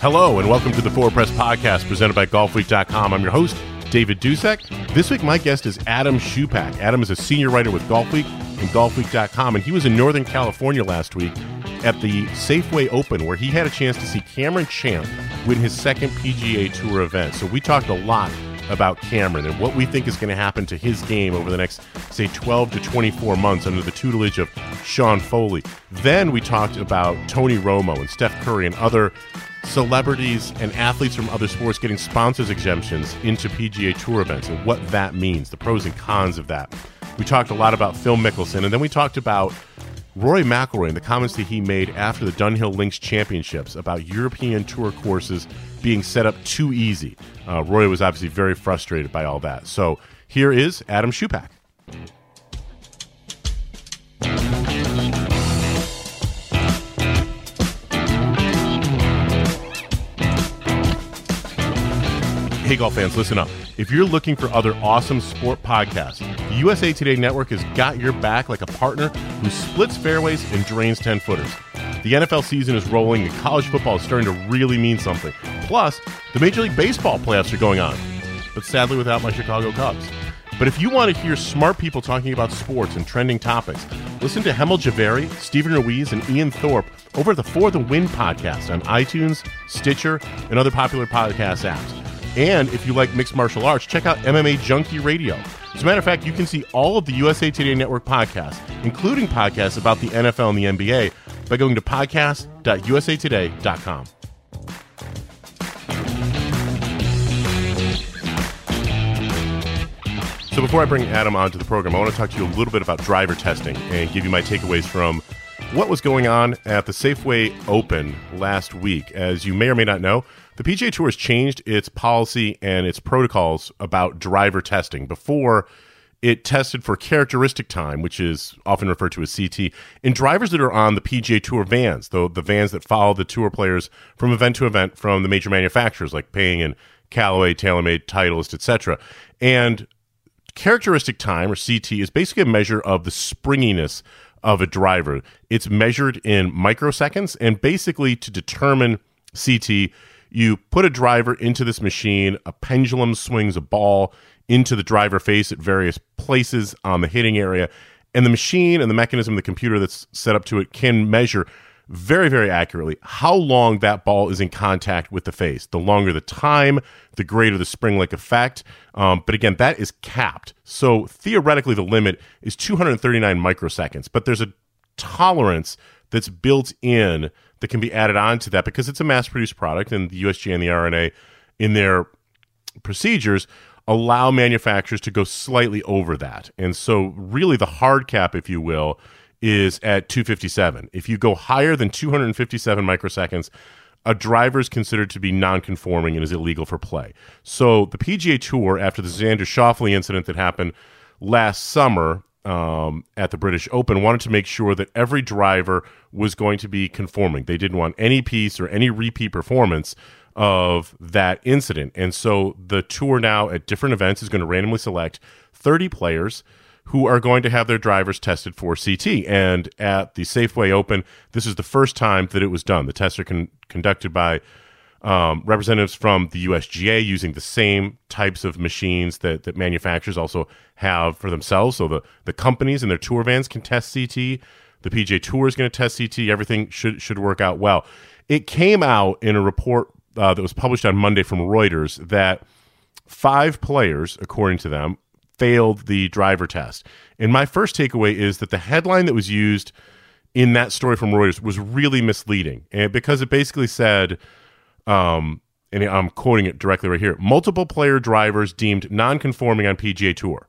Hello, and welcome to the Four Press Podcast presented by GolfWeek.com. I'm your host, David Dusek. This week, my guest is Adam Schupak. Adam is a senior writer with GolfWeek and GolfWeek.com, and he was in Northern California last week at the Safeway Open, where he had a chance to see Cameron Champ win his second PGA Tour event. So we talked a lot about Cameron and what we think is going to happen to his game over the next, say, 12 to 24 months under the tutelage of Sean Foley. Then we talked about Tony Romo and Steph Curry and other celebrities and athletes from other sports getting sponsors exemptions into PGA Tour events and what that means, the pros and cons of that. We talked a lot about Phil Mickelson, and then we talked about Rory McIlroy and the comments that he made after the Dunhill Links Championships about European Tour courses being set up too easy. Uh, Rory was obviously very frustrated by all that. So here is Adam Schupak. Hey, golf fans, listen up. If you're looking for other awesome sport podcasts, the USA Today Network has got your back like a partner who splits fairways and drains 10 footers. The NFL season is rolling and college football is starting to really mean something. Plus, the Major League Baseball playoffs are going on, but sadly without my Chicago Cubs. But if you want to hear smart people talking about sports and trending topics, listen to Hemal Jhaveri, Steven Ruiz, and Ian Thorpe over the For the Win podcast on iTunes, Stitcher, and other popular podcast apps. And if you like mixed martial arts, check out MMA Junkie Radio. As a matter of fact, you can see all of the USA Today Network podcasts, including podcasts about the NFL and the NBA, by going to podcast.usatoday.com. So before I bring Adam onto the program, I want to talk to you a little bit about driver testing and give you my takeaways from what was going on at the Safeway Open last week. As you may or may not know, the PGA Tour has changed its policy and its protocols about driver testing. Before, it tested for characteristic time, which is often referred to as CT, in drivers that are on the PGA Tour vans, though the vans that follow the tour players from event to event from the major manufacturers like Ping and Callaway, TaylorMade, Titleist, etc. And characteristic time, or CT, is basically a measure of the springiness of a driver. It's measured in microseconds, and basically to determine CT, you put a driver into this machine, a pendulum swings a ball into the driver face at various places on the hitting area, and the machine and the mechanism, the computer that's set up to it can measure very, very accurately how long that ball is in contact with the face. The longer the time, the greater the spring like effect. Um, but again, that is capped. So theoretically, the limit is 239 microseconds, but there's a tolerance that's built in that can be added on to that because it's a mass produced product and the USGA and the R&A in their procedures allow manufacturers to go slightly over that. And so really the hard cap, if you will, is at 257. If you go higher than 257 microseconds, a driver is considered to be non-conforming and is illegal for play. So the PGA Tour, after the Xander Schauffele incident that happened last summer, um, at the British Open wanted to make sure that every driver was going to be conforming. They didn't want any piece or any repeat performance of that incident. And so the tour now at different events is going to randomly select 30 players who are going to have their drivers tested for CT. And at the Safeway Open, this is the first time that it was done. The tests are con- conducted by um, representatives from the USGA using the same types of machines that, that manufacturers also have for themselves. So the, the companies and their tour vans can test CT. The PGA Tour is going to test CT. Everything should should work out well. It came out in a report uh, that was published on Monday from Reuters that five players, according to them, failed the driver test. And my first takeaway is that the headline that was used in that story from Reuters was really misleading, and because it basically said um, and I'm quoting it directly right here multiple player drivers deemed non conforming on PGA Tour.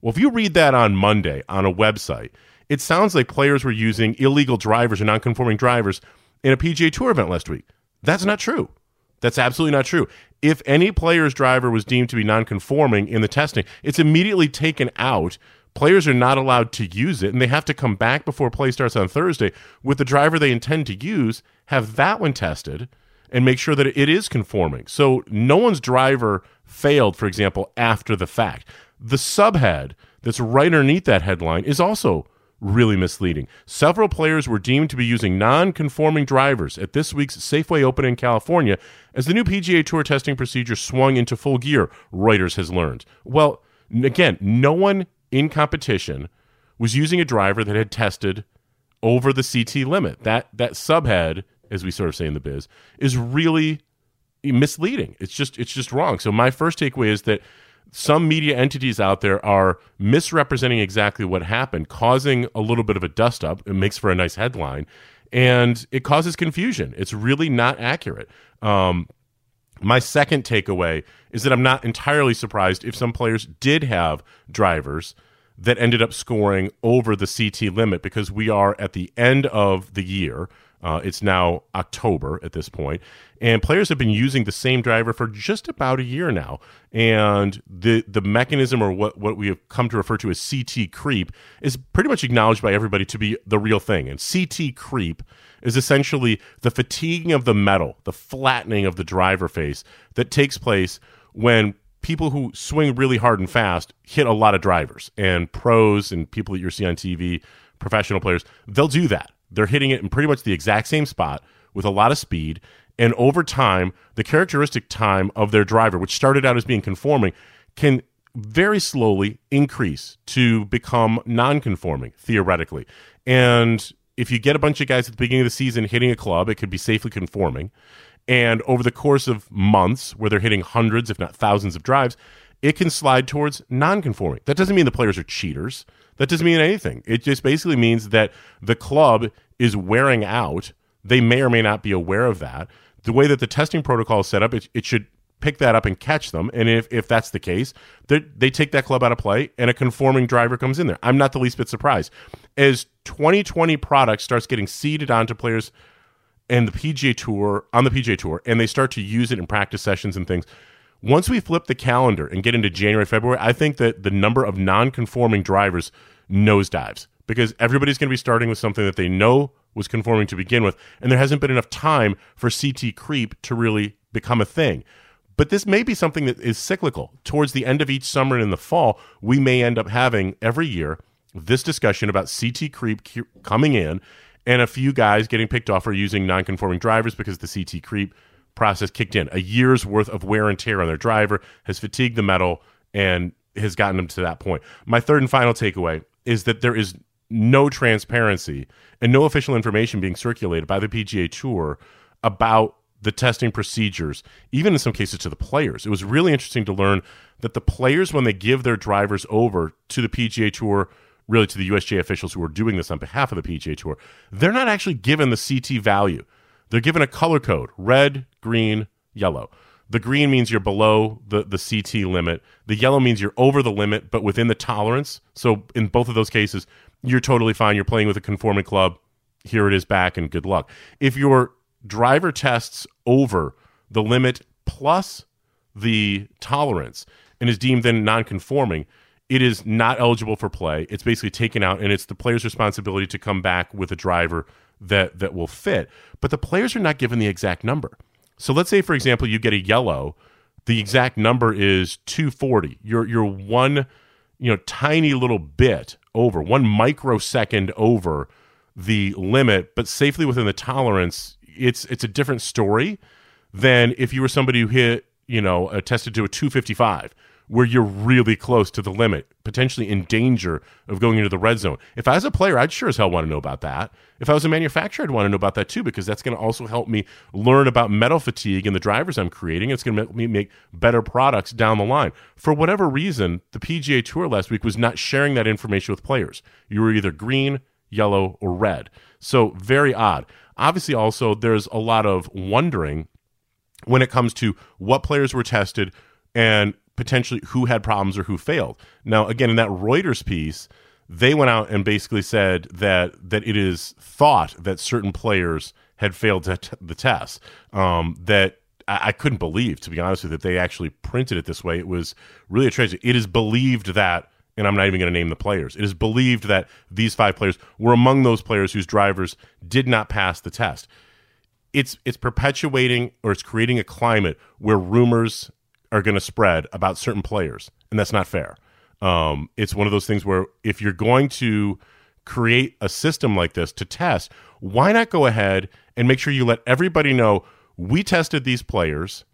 Well, if you read that on Monday on a website, it sounds like players were using illegal drivers or non-conforming drivers in a PGA Tour event last week. That's not true. That's absolutely not true. If any player's driver was deemed to be non-conforming in the testing, it's immediately taken out. Players are not allowed to use it, and they have to come back before play starts on Thursday with the driver they intend to use, have that one tested, and make sure that it is conforming. So no one's driver failed, for example, after the fact. The subhead that's right underneath that headline is also really misleading. Several players were deemed to be using non conforming drivers at this week's Safeway Open in California as the new PGA Tour testing procedure swung into full gear, Reuters has learned. Well, again, no one in competition was using a driver that had tested over the CT limit. That that subhead, as we sort of say in the biz, is really misleading. It's just it's just wrong. So my first takeaway is that some media entities out there are misrepresenting exactly what happened, causing a little bit of a dust up. It makes for a nice headline, and it causes confusion. It's really not accurate. Um, my second takeaway is that I'm not entirely surprised if some players did have drivers that ended up scoring over the CT limit because we are at the end of the year. Uh, it's now October at this point, and players have been using the same driver for just about a year now. And the the mechanism, or what what we have come to refer to as CT creep, is pretty much acknowledged by everybody to be the real thing. And CT creep is essentially the fatiguing of the metal, the flattening of the driver face that takes place when people who swing really hard and fast hit a lot of drivers. And pros and people that you see on TV, professional players, they'll do that they're hitting it in pretty much the exact same spot with a lot of speed. And over time, the characteristic time of their driver, which started out as being conforming, can very slowly increase to become non conforming, theoretically. And if you get a bunch of guys at the beginning of the season hitting a club, it could be safely conforming. And over the course of months, where they're hitting hundreds, if not thousands of drives, it can slide towards non conforming. That doesn't mean the players are cheaters. That doesn't mean anything. It just basically means that the club is wearing out. They may or may not be aware of that. The way that the testing protocol is set up, it, it should pick that up and catch them. And if, if that's the case, they take that club out of play and a conforming driver comes in there. I'm not the least bit surprised. As 2020 product starts getting seeded onto players and the PGA Tour on the PGA Tour, and they start to use it in practice sessions and things, once we flip the calendar and get into January, February, I think that the number of non conforming drivers nosedives because everybody's going to be starting with something that they know was conforming to begin with, and there hasn't been enough time for CT creep to really become a thing. But this may be something that is cyclical. Towards the end of each summer and in the fall, we may end up having every year this discussion about CT creep coming in and a few guys getting picked off for using non conforming drivers because the CT creep process kicked in. A year's worth of wear and tear on their driver has fatigued the metal and has gotten them to that point. My third and final takeaway is that there is no transparency and no official information being circulated by the PGA Tour about the testing procedures, even in some cases to the players. It was really interesting to learn that the players, when they give their drivers over to the PGA Tour, really to the USGA officials who are doing this on behalf of the PGA Tour, they're not actually given the CT value. They're given a color code red, green, yellow. The green means you're below the, the CT limit. The yellow means you're over the limit, but within the tolerance. So in both of those cases, you're totally fine. You're playing with a conforming club. Here it is back, and good luck. If your driver tests over the limit plus the tolerance and is deemed then non-conforming, it is not eligible for play. It's basically taken out, and it's the player's responsibility to come back with a driver that that will fit. But the players are not given the exact number. So let's say, for example, you get a yellow. The exact number is 240. You're you're one, you know, tiny little bit over, one microsecond over the limit, but safely within the tolerance. It's it's a different story than if you were somebody who hit, you know, attested to a 255 where you're really close to the limit, potentially in danger of going into the red zone. If I was a player, I'd sure as hell want to know about that. If I was a manufacturer, I'd want to know about that too, because that's going to also help me learn about metal fatigue and the drivers I'm creating. It's going to make me make better products down the line. For whatever reason, the PGA Tour last week was not sharing that information with players. You were either green, yellow, or red. So very odd. Obviously, also, there's a lot of wondering when it comes to what players were tested and potentially who had problems or who failed. Now, again, in that Reuters piece, they went out and basically said that that it is thought that certain players had failed t- the test. Um, that I-, I, couldn't believe, to be honest with you, that they actually printed it this way. It was really a tragedy. It is believed that, and I'm not even going to name the players. It is believed that these five players were among those players whose drivers did not pass the test. It's it's perpetuating or it's creating a climate where rumors are going to spread about certain players, and that's not fair. Um, it's one of those things where if you're going to create a system like this to test, why not go ahead and make sure you let everybody know we tested these players,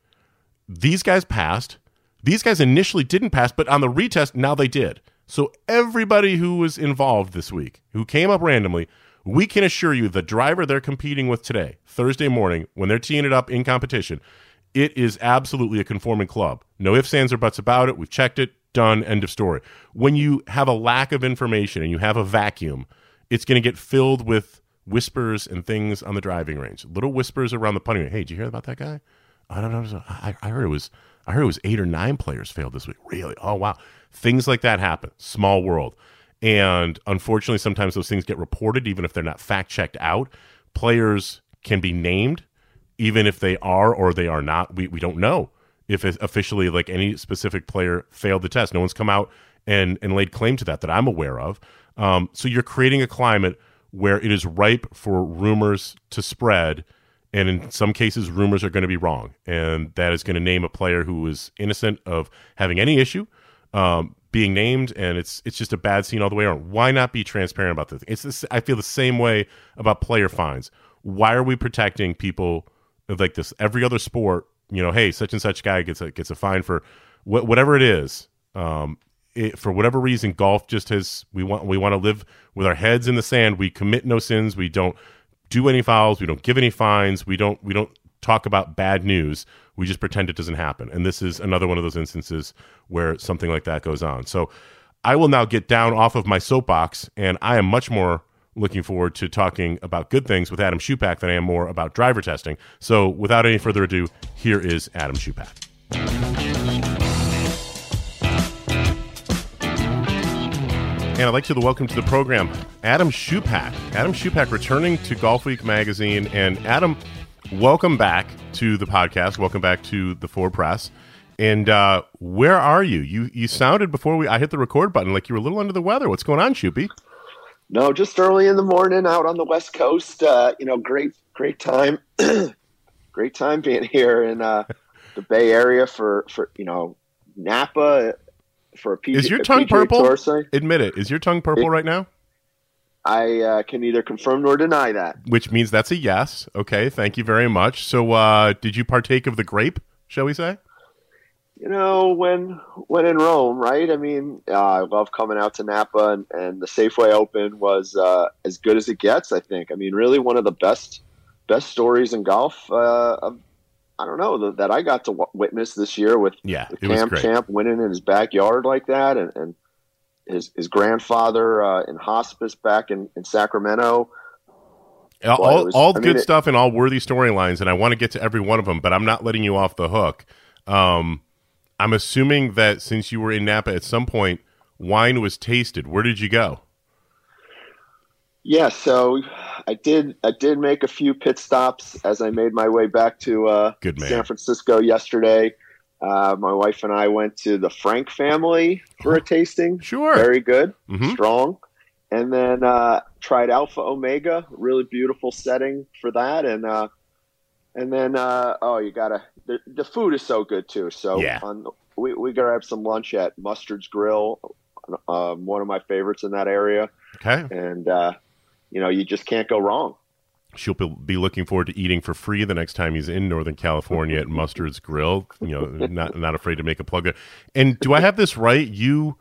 these guys passed, these guys initially didn't pass, but on the retest, now they did. So everybody who was involved this week, who came up randomly, we can assure you the driver they're competing with today, Thursday morning, when they're teeing it up in competition, it is absolutely a conforming club. No ifs, ands, or buts about it. We've checked it done, end of story. When you have a lack of information and you have a vacuum, it's going to get filled with whispers and things on the driving range. Little whispers around the putting range. Hey, did you hear about that guy? I don't know. I, I heard it was I heard it was eight or nine players failed this week. Really? Oh wow. Things like that happen. Small world. And unfortunately, sometimes those things get reported, even if they're not fact checked out. Players can be named, even if they are or they are not. We, we don't know if officially like any specific player failed the test. No one's come out and and laid claim to that that I'm aware of. Um, so you're creating a climate where it is ripe for rumors to spread, and in some cases, rumors are going to be wrong, and that is going to name a player who is innocent of having any issue. Um, being named and it's it's just a bad scene all the way around. Why not be transparent about this? It's this, I feel the same way about player fines. Why are we protecting people like this? Every other sport you know, hey, such and such guy gets a gets a fine for wh- whatever it is. Um, it, for whatever reason, golf just has we want we want to live with our heads in the sand. We commit no sins. We don't do any fouls. We don't give any fines. We don't we don't talk about bad news. We just pretend it doesn't happen. And this is another one of those instances where something like that goes on. So I will now get down off of my soapbox, and I am much more looking forward to talking about good things with Adam Schupak than I am more about driver testing. So, without any further ado, here is Adam Schupak. And I'd like to welcome to the program Adam Schupak. Adam Schupak returning to Golf Week magazine. And Adam, welcome back to the podcast. Welcome back to the Ford Press. And uh, where are you? You you sounded before we I hit the record button like you were a little under the weather. What's going on, Shoopy? No, just early in the morning out on the West Coast. Uh, you know, great, great time. great time being here in uh, the Bay Area for, for, you know, Napa for a PG, Is your tongue purple? Admit it. Is your tongue purple it, right now? I uh, can neither confirm nor deny that. Which means that's a yes. Okay, thank you very much. So, uh, did you partake of the grape, shall we say? You know, when when in Rome, right? I mean, uh, I love coming out to Napa, and, and the Safeway Open was uh, as good as it gets. I think. I mean, really one of the best best stories in golf. Uh, of, I don't know that I got to w- witness this year with, yeah, with Cam Champ winning in his backyard like that, and, and his his grandfather uh, in hospice back in, in Sacramento. All, was, all good mean, stuff and all worthy storylines, and I want to get to every one of them, but I'm not letting you off the hook. Um, I'm assuming that since you were in Napa at some point, wine was tasted. Where did you go? Yeah, so I did. I did make a few pit stops as I made my way back to uh, San Francisco yesterday. Uh, my wife and I went to the Frank family for a tasting. Sure, very good, mm-hmm. strong. And then uh, tried Alpha Omega, really beautiful setting for that. And uh, and then uh, oh, you gotta the, the food is so good too. So yeah. on, we we have some lunch at Mustard's Grill, um, one of my favorites in that area. Okay, and uh, you know you just can't go wrong. She'll be looking forward to eating for free the next time he's in Northern California at Mustard's Grill. You know, not not afraid to make a plug. And do I have this right? You,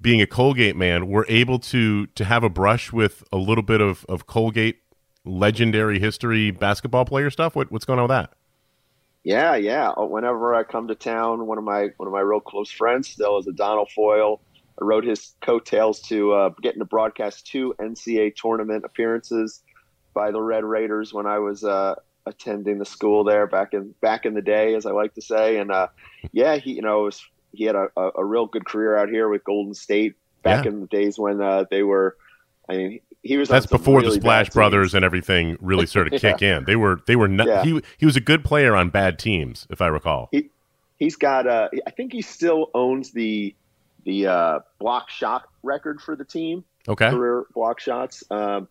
being a Colgate man, were able to to have a brush with a little bit of of Colgate legendary history basketball player stuff. What, what's going on with that? Yeah, yeah. Oh, whenever I come to town, one of my one of my real close friends still is Adonal Foyle. I rode his coattails to uh, getting to broadcast two NCAA tournament appearances by the Red Raiders when I was uh, attending the school there back in back in the day, as I like to say. And uh, yeah, he you know was he had a, a, a, real good career out here with Golden State back yeah. in the days when uh, they were. I mean, he was. That's before really the Splash Brothers and everything really started to yeah. kick in. They were they were not, yeah. he he was a good player on bad teams, if I recall. He he's got uh I think he still owns the the uh, block shot record for the team. Okay, career block shots. Um,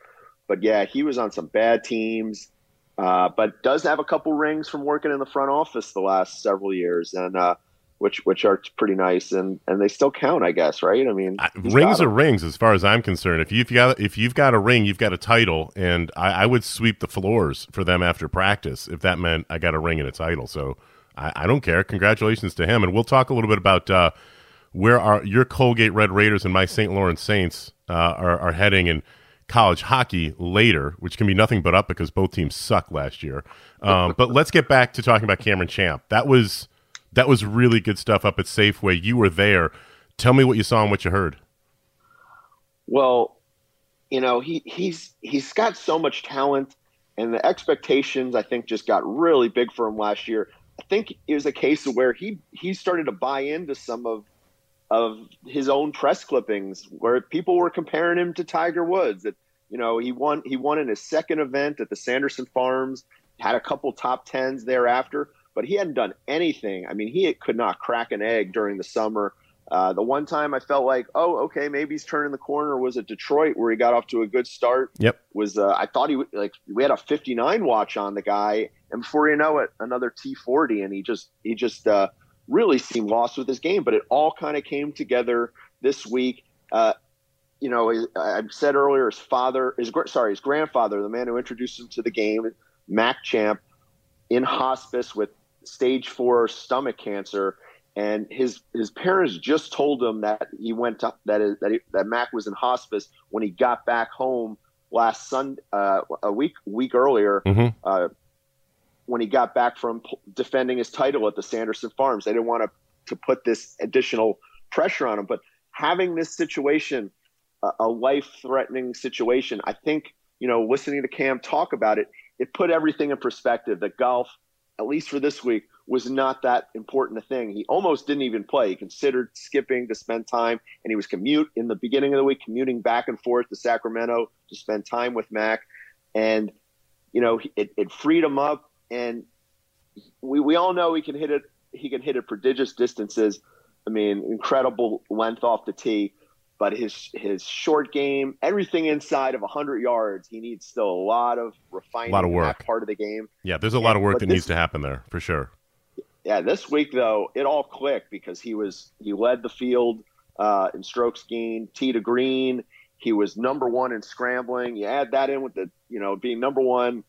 but yeah, he was on some bad teams. Uh, but does have a couple rings from working in the front office the last several years, and uh, which which are pretty nice, and and they still count, I guess, right? I mean, rings are rings as far as I'm concerned. If you've got if you've got a ring, you've got a title, and I, I would sweep the floors for them after practice if that meant I got a ring and a title. So I, I don't care. Congratulations to him, and we'll talk a little bit about uh, where are your Colgate Red Raiders and my St. Lawrence Saints uh, are, are heading in college hockey later, which can be nothing but up because both teams suck last year. Um, but let's get back to talking about Cameron Champ. That was that was really good stuff up at Safeway. You were there. Tell me what you saw and what you heard. Well, you know, he he's he's got so much talent and the expectations I think just got really big for him last year. I think it was a case of where he he started to buy into some of of his own press clippings where people were comparing him to Tiger Woods. That you know he won he won in his second event at the Sanderson Farms, had a couple top tens thereafter, but he hadn't done anything. I mean, he could not crack an egg during the summer. Uh, the one time I felt like, oh, okay, maybe he's turning the corner was at Detroit where he got off to a good start. Yep. Was uh, I thought he would, like we had a 59 watch on the guy, and before you know it, another T40, and he just he just uh, really seemed lost with his game. But it all kind of came together this week. Uh, you know, I said earlier, his father, his sorry, his grandfather, the man who introduced him to the game, Mac Champ, in hospice with stage four stomach cancer, and his his parents just told him that he went to that is that he, that Mac was in hospice when he got back home last Sunday, uh, a week week earlier. Mm-hmm. Uh, when he got back from defending his title at the Sanderson Farms, they didn't want to to put this additional pressure on him. But having this situation, a, a life threatening situation, I think you know, listening to Cam talk about it, it put everything in perspective. That golf at least for this week, was not that important a thing. He almost didn't even play. He considered skipping to spend time, and he was commute in the beginning of the week, commuting back and forth to Sacramento to spend time with Mac, and you know it, it freed him up. And we we all know he can hit it. He can hit it prodigious distances. I mean, incredible length off the tee but his his short game, everything inside of 100 yards, he needs still a lot of refining. A lot of work. part of the game. Yeah, there's a lot of work that this, needs to happen there for sure. Yeah, this week though, it all clicked because he was he led the field uh, in strokes gained, tee to green. He was number one in scrambling. You add that in with the you know being number one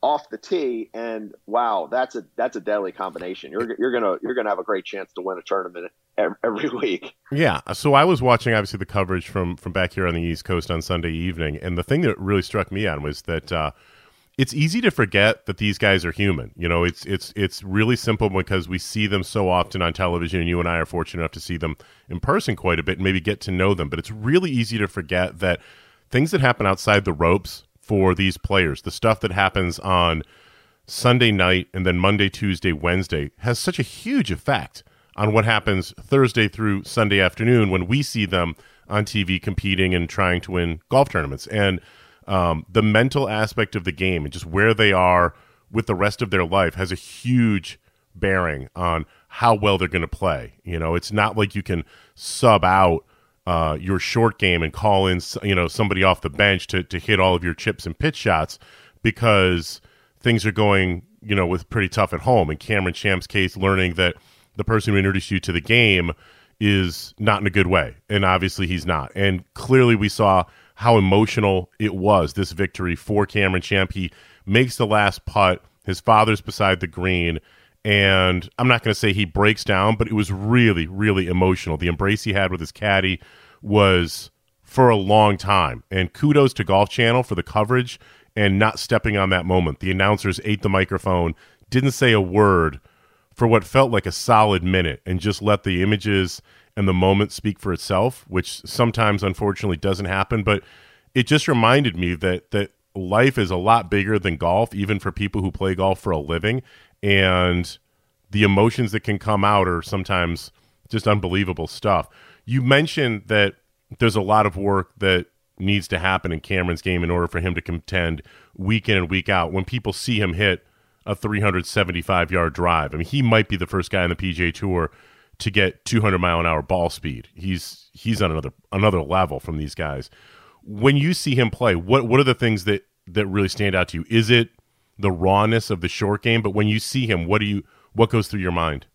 off the tee, and wow, that's a that's a deadly combination. You're you're gonna you're gonna have a great chance to win a tournament every week. Yeah. So I was watching obviously the coverage from from back here on the East Coast on Sunday evening, and the thing that really struck me on was that uh, it's easy to forget that these guys are human. You know, it's it's it's really simple because we see them so often on television, and you and I are fortunate enough to see them in person quite a bit and maybe get to know them. But it's really easy to forget that things that happen outside the ropes for these players, the stuff that happens on Sunday night and then Monday, Tuesday, Wednesday, has such a huge effect on what happens Thursday through Sunday afternoon when we see them on TV competing and trying to win golf tournaments. And um, the mental aspect of the game and just where they are with the rest of their life has a huge bearing on how well they're going to play. You know, it's not like you can sub out uh, your short game and call in, you know, somebody off the bench to, to hit all of your chips and pitch shots because things are going, you know, with pretty tough at home. In Cameron Champ's case, learning that – the person who introduced you to the game is not in a good way. And obviously he's not. And clearly we saw how emotional it was, this victory for Cameron Champ. He makes the last putt. His father's beside the green. And I'm not going to say he breaks down, but it was really, really emotional. The embrace he had with his caddy was for a long time. And kudos to Golf Channel for the coverage and not stepping on that moment. The announcers ate the microphone, didn't say a word for what felt like a solid minute and just let the images and the moment speak for itself, which sometimes unfortunately doesn't happen. But it just reminded me that that life is a lot bigger than golf, even for people who play golf for a living. And the emotions that can come out are sometimes just unbelievable stuff. You mentioned that there's a lot of work that needs to happen in Cameron's game in order for him to contend week in and week out. When people see him hit a 375 yard drive, I mean, he might be the first guy on the PGA Tour to get 200 mile an hour ball speed. He's he's on another another level from these guys. When you see him play, what what are the things that that really stand out to you? Is it the rawness of the short game? But when you see him, what do you what goes through your mind?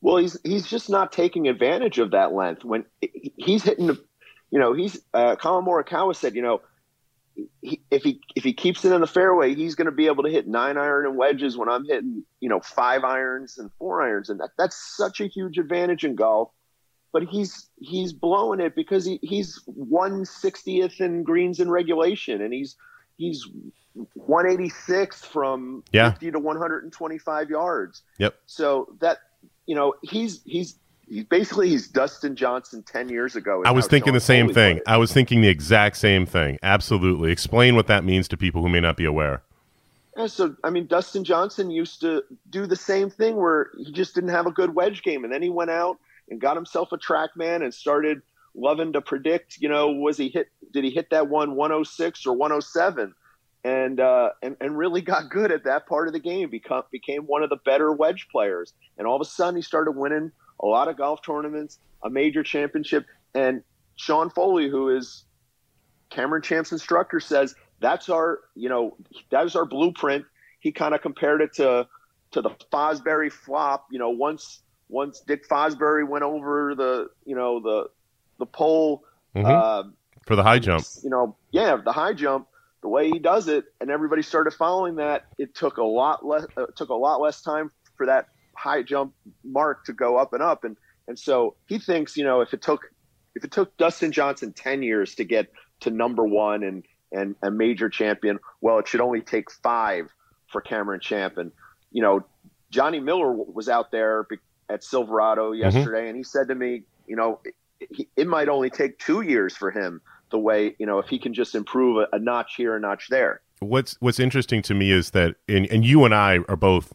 Well, he's he's just not taking advantage of that length when he's hitting you know, he's uh, Collin Morikawa said, you know, he, if he if he keeps it in the fairway, he's going to be able to hit nine iron and wedges when I'm hitting, you know, five irons and four irons, and that that's such a huge advantage in golf. But he's he's blowing it because he, he's one sixtieth in greens in regulation, and he's he's 186 from yeah. 50 to 125 yards. Yep. So that you know he's he's he's basically he's Dustin Johnson 10 years ago. I was thinking the same thing. I was thinking the exact same thing. Absolutely. Explain what that means to people who may not be aware. Yeah, so I mean Dustin Johnson used to do the same thing where he just didn't have a good wedge game and then he went out and got himself a TrackMan and started loving to predict, you know, was he hit did he hit that one 106 or 107? and uh, and and really got good at that part of the game. Become became one of the better wedge players, and all of a sudden he started winning a lot of golf tournaments, a major championship, and Sean Foley, who is Cameron Champ's instructor, says that's our you know that is our blueprint. He kind of compared it to to the Fosbury flop. You know, once once Dick Fosbury went over the you know the the pole mm-hmm. uh, for the high jump. You know, yeah, the high jump the way he does it, and everybody started following that. It took a lot less uh, took a lot less time for that high jump mark to go up and up, and and so he thinks you know if it took if it took Dustin Johnson ten years to get to number one and and a major champion, well, it should only take five for Cameron Champ. And you know, Johnny Miller was out there at Silverado mm-hmm. yesterday, mm-hmm. and he said to me, you know, it, it might only take two years for him the way you know if he can just improve a, a notch here, a notch there. What's What's interesting to me is that, and, and you and I are both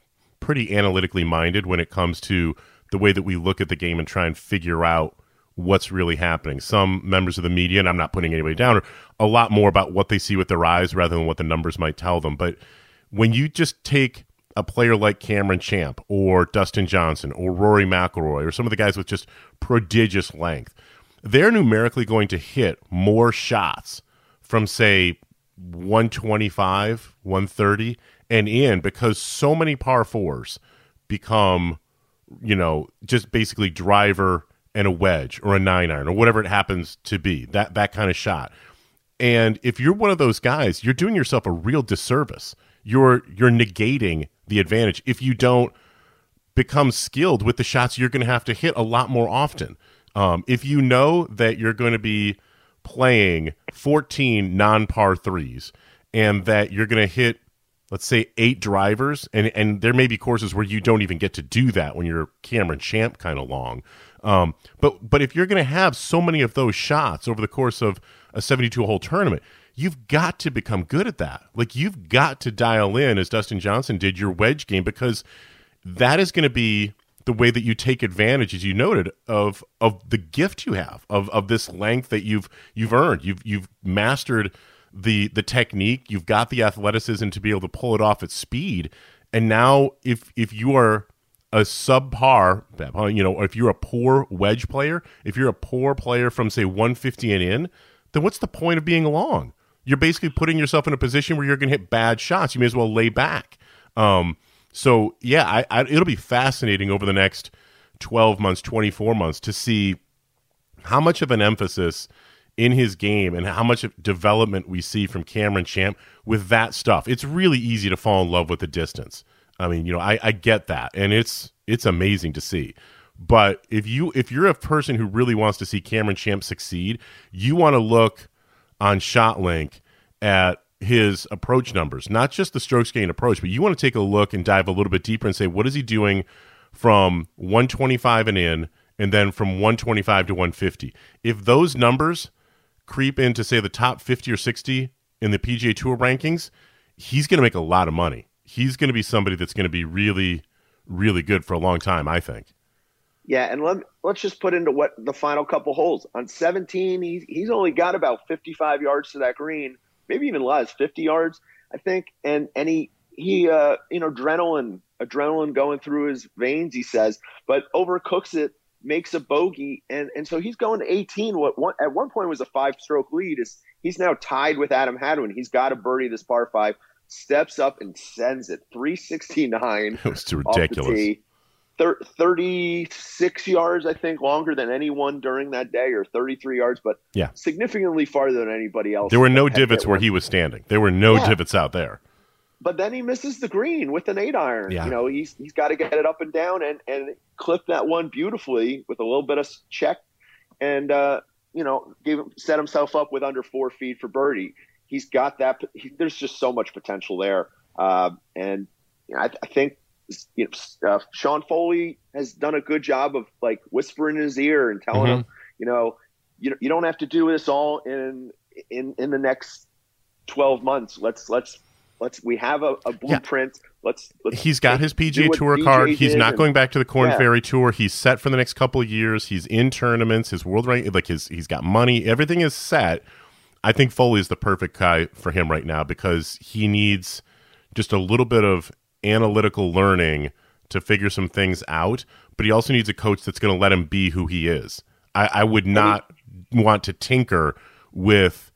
pretty analytically minded when it comes to the way that we look at the game and try and figure out what's really happening. Some members of the media, and I'm not putting anybody down, are a lot more about what they see with their eyes rather than what the numbers might tell them. But when you just take a player like Cameron Champ or Dustin Johnson or Rory McIlroy or some of the guys with just prodigious length, they're numerically going to hit more shots from say 125, 130 and in because so many par fours become, you know, just basically driver and a wedge or a nine iron or whatever it happens to be. That that kind of shot. And if you're one of those guys, you're doing yourself a real disservice. You're you're negating the advantage if you don't become skilled with the shots you're going to have to hit a lot more often. Um, if you know that you're going to be playing 14 non par threes and that you're going to hit, let's say, eight drivers, and, and there may be courses where you don't even get to do that when you're Cameron Champ kind of long. Um, but but if you're going to have so many of those shots over the course of a 72 hole tournament, you've got to become good at that. Like you've got to dial in, as Dustin Johnson did, your wedge game because that is going to be the way that you take advantage, as you noted, of of the gift you have of of this length that you've you've earned. You've you've mastered the the technique. You've got the athleticism to be able to pull it off at speed. And now, if if you are a subpar, you know, if you're a poor wedge player, if you're a poor player from say 150 and in, then what's the point of being long? You're basically putting yourself in a position where you're going to hit bad shots. You may as well lay back. Um, so yeah, I, I, it'll be fascinating over the next twelve months, twenty four months to see how much of an emphasis in his game and how much development we see from Cameron Champ with that stuff. It's really easy to fall in love with the distance. I mean, you know, I, I get that, and it's it's amazing to see. But if you if you're a person who really wants to see Cameron Champ succeed, you want to look on ShotLink at his approach numbers, not just the strokes gained approach, but you want to take a look and dive a little bit deeper and say, what is he doing from 125 and in, and then from 125 to 150? If those numbers creep into, say, the top 50 or 60 in the PGA Tour rankings, he's going to make a lot of money. He's going to be somebody that's going to be really, really good for a long time, I think. Yeah, and let let's just put into what the final couple holes on 17. He's he's only got about 55 yards to that green, maybe even less, 50 yards, I think. And and he he uh you know adrenaline adrenaline going through his veins, he says, but overcooks it, makes a bogey, and and so he's going to 18. What one, at one point was a five stroke lead is he's now tied with Adam Hadwin. He's got a birdie this par five, steps up and sends it 369. It was too ridiculous. 36 yards, I think, longer than anyone during that day, or 33 yards, but yeah, significantly farther than anybody else. There were no divots where he was standing. There were no yeah. divots out there. But then he misses the green with an eight iron. Yeah. You know, he's he's got to get it up and down and and clip that one beautifully with a little bit of check, and uh, you know, gave him, set himself up with under four feet for birdie. He's got that. He, there's just so much potential there, uh, and you know, I, I think you know, uh, Sean Foley has done a good job of like whispering in his ear and telling mm-hmm. him, you know, you you don't have to do this all in in in the next twelve months. Let's let's let's we have a, a blueprint. Yeah. Let's, let's, He's got his PGA Tour BJ card. He's not and, going back to the Corn yeah. Ferry Tour. He's set for the next couple of years. He's in tournaments. His world rank, like his, he's got money. Everything is set. I think Foley is the perfect guy for him right now because he needs just a little bit of analytical learning to figure some things out, but he also needs a coach that's going to let him be who he is. I, I would not want to tinker with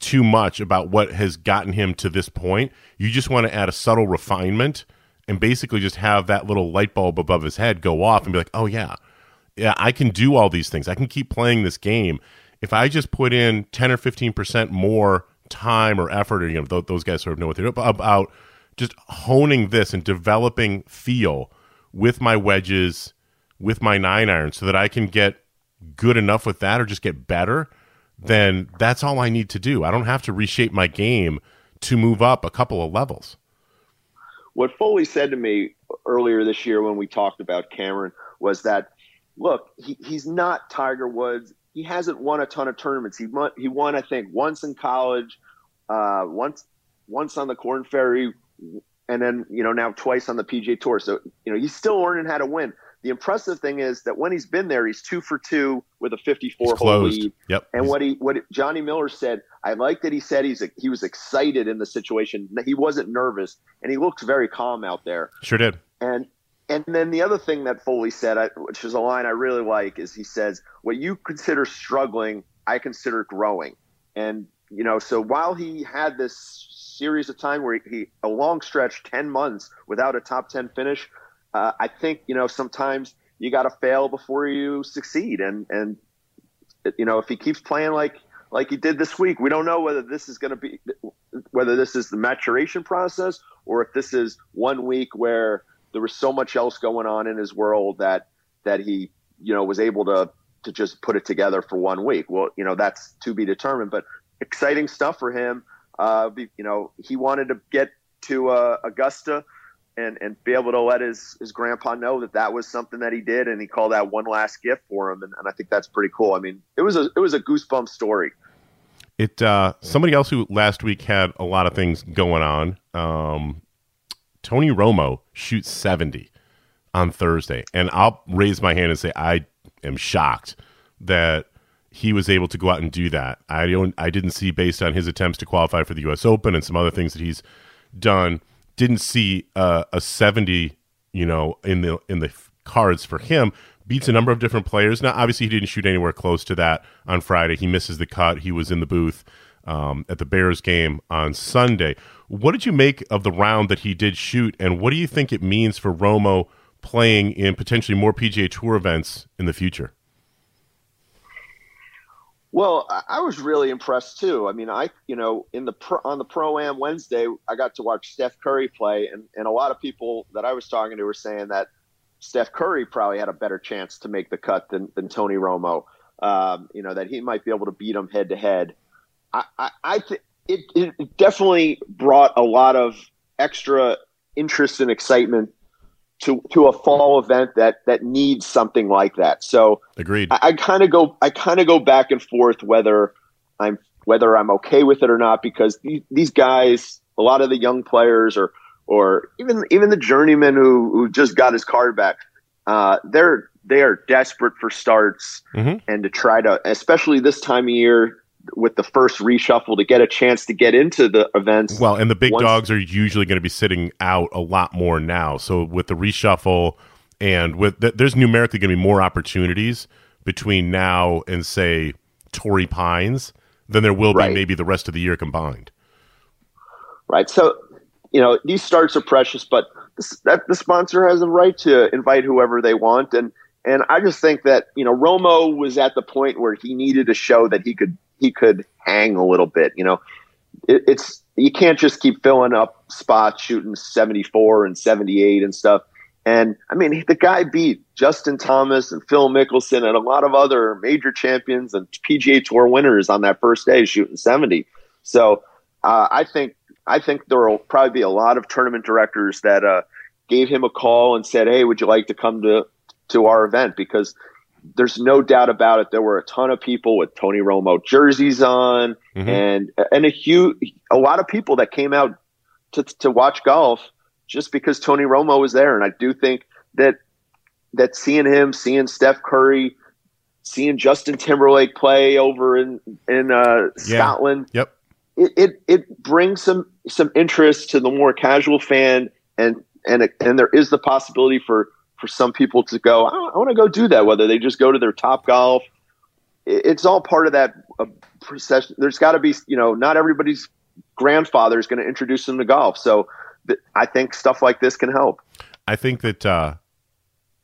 too much about what has gotten him to this point. You just want to add a subtle refinement and basically just have that little light bulb above his head go off and be like, oh, yeah, yeah, I can do all these things. I can keep playing this game. If I just put in 10 or 15% more time or effort, or, you know, th- those guys sort of know what they're doing, about just honing this and developing feel with my wedges, with my nine iron, so that I can get good enough with that or just get better, then that's all I need to do. I don't have to reshape my game to move up a couple of levels. What Foley said to me earlier this year when we talked about Cameron was that, look, he, he's not Tiger Woods. He hasn't won a ton of tournaments. He won, he won I think, once in college, uh, once once on the Corn Ferry, and then you know now twice on the PGA Tour. So you know he's still learning how to win. The impressive thing is that when he's been there, he's two for two with a 54 hole lead. Yep. And what he what Johnny Miller said, I like that he said he's he was excited in the situation. He wasn't nervous, and he looks very calm out there. Sure did. And and then the other thing that Foley said, which is a line I really like, is he says, "What you consider struggling, I consider growing." And you know, so while he had this series of time where he, a long stretch, 10 months without a top 10 finish. Uh, I think, you know, sometimes you got to fail before you succeed. And, and, you know, if he keeps playing like, like he did this week, we don't know whether this is going to be, whether this is the maturation process or if this is one week where there was so much else going on in his world that, that he, you know, was able to, to just put it together for one week. Well, you know, that's to be determined, but exciting stuff for him. Uh, you know, he wanted to get to uh, Augusta and and be able to let his his grandpa know that that was something that he did, and he called that one last gift for him, and, and I think that's pretty cool. I mean, it was a it was a goosebump story. It uh, somebody else who last week had a lot of things going on. Um, Tony Romo shoots seventy on Thursday, and I'll raise my hand and say I am shocked that he was able to go out and do that. I don't I didn't see based on his attempts to qualify for the US Open and some other things that he's done, didn't see uh, a 70, you know, in the in the cards for him. Beats a number of different players. Now, obviously, he didn't shoot anywhere close to that on Friday. He misses the cut. He was in the booth um, at the Bears game on Sunday. What did you make of the round that he did shoot, and what do you think it means for Romo playing in potentially more PGA Tour events in the future? Well, I was really impressed too. I mean, I you know in the pro, on the pro am Wednesday, I got to watch Steph Curry play, and and a lot of people that I was talking to were saying that Steph Curry probably had a better chance to make the cut than than Tony Romo. Um, you know that he might be able to beat him head to head. I I, I think it, it definitely brought a lot of extra interest and excitement to to a fall event that that needs something like that. So agreed. I, I kind of go I kind of go back and forth whether I'm whether I'm okay with it or not because these, these guys, a lot of the young players or or even even the journeyman who who just got his card back, uh, they're they are desperate for starts Mhm. and to try to, especially this time of year with the first reshuffle, to get a chance to get into the events. Well, and the big Once- dogs are usually going to be sitting out a lot more now. So with the reshuffle and with th- there's numerically going to be more opportunities between now and say Torrey Pines than there will Right. be maybe the rest of the year combined. right? So, you know, these starts are precious, but this, that the sponsor has a right to invite whoever they want, and and I just think that you know Romo was at the point where he needed to show that he could he could hang a little bit. You know, it, it's you can't just keep filling up spots, shooting seventy four and seventy eight and stuff. And I mean, the guy beat Justin Thomas and Phil Mickelson and a lot of other major champions and PGA Tour winners on that first day shooting 70. So uh, I think I think there will probably be a lot of tournament directors that uh, gave him a call and said, "Hey, would you like to come to to our event?" Because there's no doubt about it. There were a ton of people with Tony Romo jerseys on, Mhm. and and a huge a lot of people that came out to to watch golf just because Tony Romo was there. And I do think that that seeing him, seeing Steph Curry, seeing Justin Timberlake play over in in uh, Scotland, Yep. it, it it brings some some interest to the more casual fan, and and and there is the possibility for for some people to go. I, I want to go do that. Whether they just go to their Top Golf, it, it's all part of that uh, procession. There's got to be you know not everybody's grandfather is going to introduce them to golf, so th- I think stuff like this can help. I think that uh,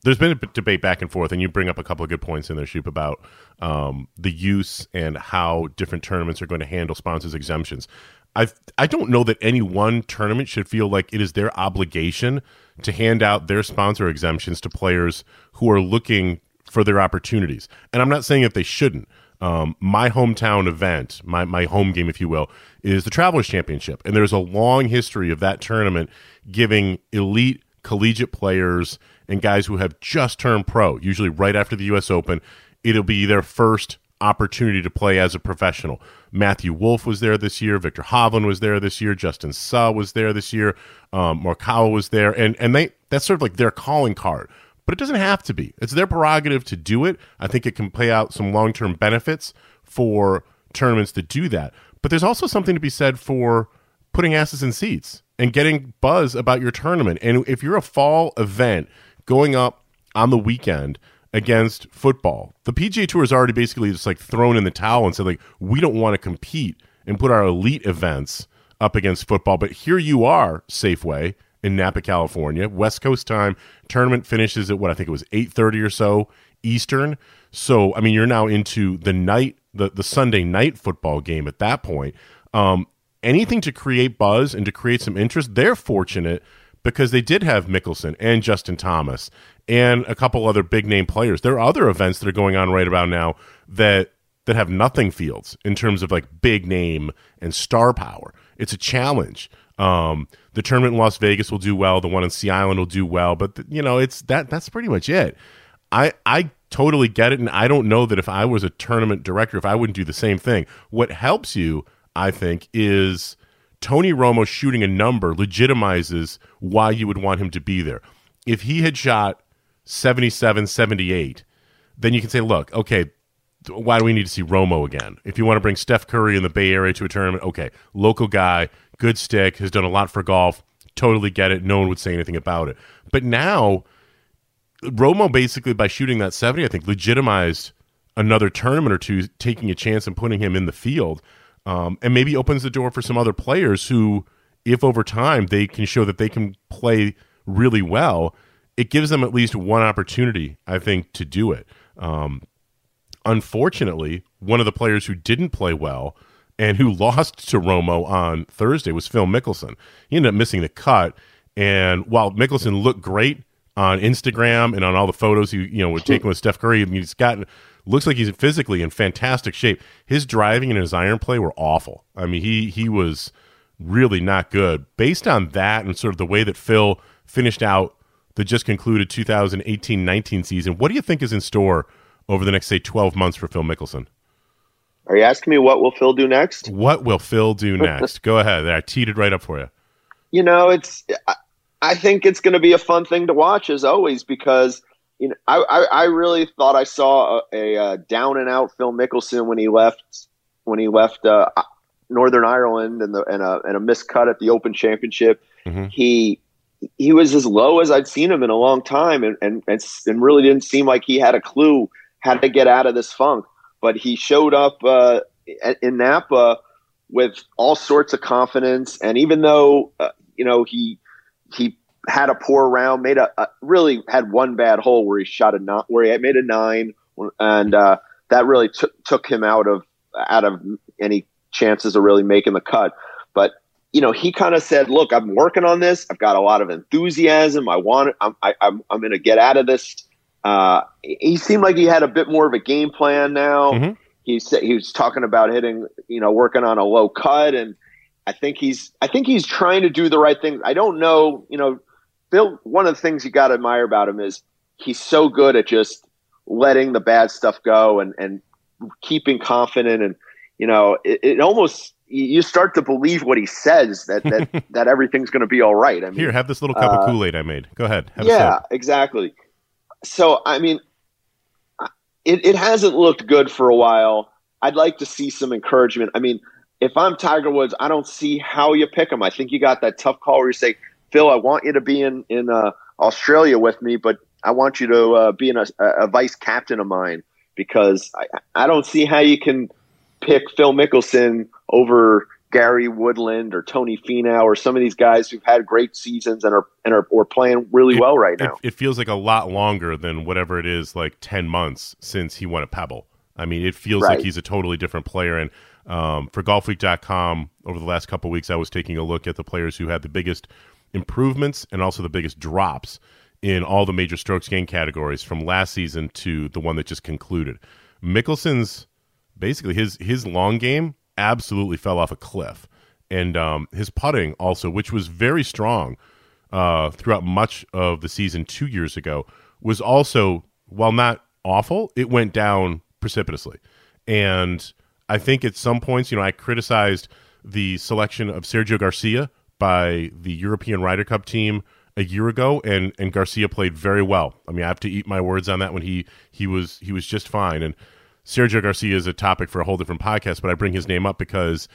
there's been a debate back and forth, and you bring up a couple of good points in there, Shoop, about um, the use and how different tournaments are going to handle sponsors' exemptions. I I don't know that any one tournament should feel like it is their obligation to hand out their sponsor exemptions to players who are looking for their opportunities. And I'm not saying that they shouldn't. Um, my hometown event, my, my home game, if you will, is the Travelers Championship. And there's a long history of that tournament giving elite collegiate players and guys who have just turned pro, usually right after the U.S. Open, it'll be their first opportunity to play as a professional. Matthew Wolff was there this year. Viktor Hovland was there this year. Justin Suh was there this year. Um, was there, and and they that's sort of like their calling card. But it doesn't have to be. It's their prerogative to do it. I think it can play out some long term benefits for tournaments to do that. But there's also something to be said for putting asses in seats and getting buzz about your tournament. And if you're a fall event going up on the weekend against football, the PGA Tour is already basically just like thrown in the towel and said like we don't want to compete and put our elite events up against football. But here you are, Safeway in Napa, California, West Coast time. Tournament finishes at what I think it was eight thirty or so Eastern. So I mean, you're now into the night, the the Sunday night football game at that point. Um, anything to create buzz and to create some interest, they're fortunate because they did have Mickelson and Justin Thomas and a couple other big name players. There are other events that are going on right about now that that have nothing fields in terms of like big name and star power. It's a challenge. Um, the tournament in Las Vegas will do well. The one in Sea Island will do well, but you know, it's that. That's pretty much it. I I totally get it, and I don't know that if I was a tournament director, if I wouldn't do the same thing. What helps you, I think, is Tony Romo shooting a number legitimizes why you would want him to be there. If he had shot 77, 78, then you can say, look, okay, why do we need to see Romo again? If you want to bring Steph Curry in the Bay Area to a tournament, okay, local guy, good stick, has done a lot for golf, totally get it. No one would say anything about it. But now, Romo basically, by shooting that 70, I think, legitimized another tournament or two, taking a chance and putting him in the field, um, and maybe opens the door for some other players who, if over time they can show that they can play really well, it gives them at least one opportunity, I think, to do it. Um, unfortunately, one of the players who didn't play well and who lost to Romo on Thursday was Phil Mickelson. He ended up missing the cut, and while Mickelson looked great on Instagram and on all the photos he you know were taken with Steph Curry, I mean, he's gotten looks like he's physically in fantastic shape. His driving and his iron play were awful. I mean, he he was really not good. Based on that and sort of the way that Phil finished out the just concluded 2018-19 season, what do you think is in store over the next say 12 months for Phil Mickelson? Are you asking me what will Phil do next? What will Phil do next? Go ahead. I teed it right up for you. You know, it's. I, I think it's going to be a fun thing to watch as always because you know, I, I, I really thought I saw a, a, down and out Phil Mickelson when he left when he left uh, Northern Ireland and the and a and a missed cut at the Open Championship. Mm-hmm. He he was as low as I'd seen him in a long time, and, and and really didn't seem like he had a clue how to get out of this funk. But he showed up uh, in Napa with all sorts of confidence, and even though uh, you know he he had a poor round, made a, a, really had one bad hole where he shot a not where he made a nine, and uh, that really t- took him out of out of any chances of really making the cut. But you know, he kind of said, "Look, I'm working on this. I've got a lot of enthusiasm. I want. It. I'm. I, I'm. I'm going to get out of this." Uh, he seemed like he had a bit more of a game plan now. Mm-hmm. He said he was talking about hitting, you know, working on a low cut, and I think he's. I think he's trying to do the right thing. I don't know, you know, Phil. One of the things you got to admire about him is he's so good at just letting the bad stuff go and and keeping confident and you know it, it almost you start to believe what he says that that, that everything's going to be all right. I mean, here, have this little cup uh, of Kool Aid I made. Go ahead. yeah, exactly. So, I mean, it, it hasn't looked good for a while. I'd like to see some encouragement. I mean, if I'm Tiger Woods, I don't see how you pick him. I think you got that tough call where you say, Phil, I want you to be in in uh, Australia with me, but I want you to uh, be in a, a, vice captain of mine because I, I don't see how you can pick Phil Mickelson over Gary Woodland or Tony Finau or some of these guys who've had great seasons and are and are, are playing really it, well right now. It, it, feels like a lot longer than whatever it is, like ten months since he won a Pebble. I mean, it feels right. like he's a totally different player. And um, for GolfWeek.com, over the last couple weeks, I was taking a look at the players who had the biggest improvements and also the biggest drops in all the major strokes gain categories from last season to the one that just concluded. Mickelson's basically his his long game absolutely fell off a cliff, and um, his putting also, which was very strong uh, throughout much of the season two years ago, was also while not awful, it went down precipitously, and I think at some points, you know, I criticized the selection of Sergio Garcia by the European Ryder Cup team a year ago, and and Garcia played very well. I mean, I have to eat my words on that when he he was he was just fine, and Sergio Garcia is a topic for a whole different podcast, but I bring his name up because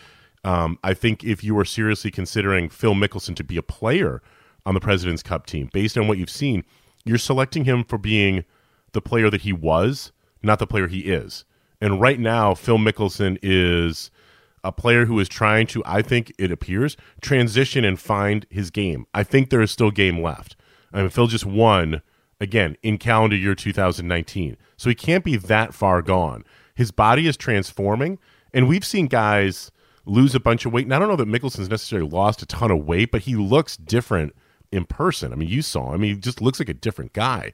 um, I think if you are seriously considering Phil Mickelson to be a player on the President's Cup team, based on what you've seen, you're selecting him for being the player that he was, not the player he is. And right now, Phil Mickelson is a player who is trying to, I think it appears, transition and find his game. I think there is still game left. I mean, Phil just won again in calendar year 2019. So he can't be that far gone. His body is transforming, and we've seen guys lose a bunch of weight. And I don't know that Mickelson's necessarily lost a ton of weight, but he looks different in person. I mean, you saw him. He just looks like a different guy.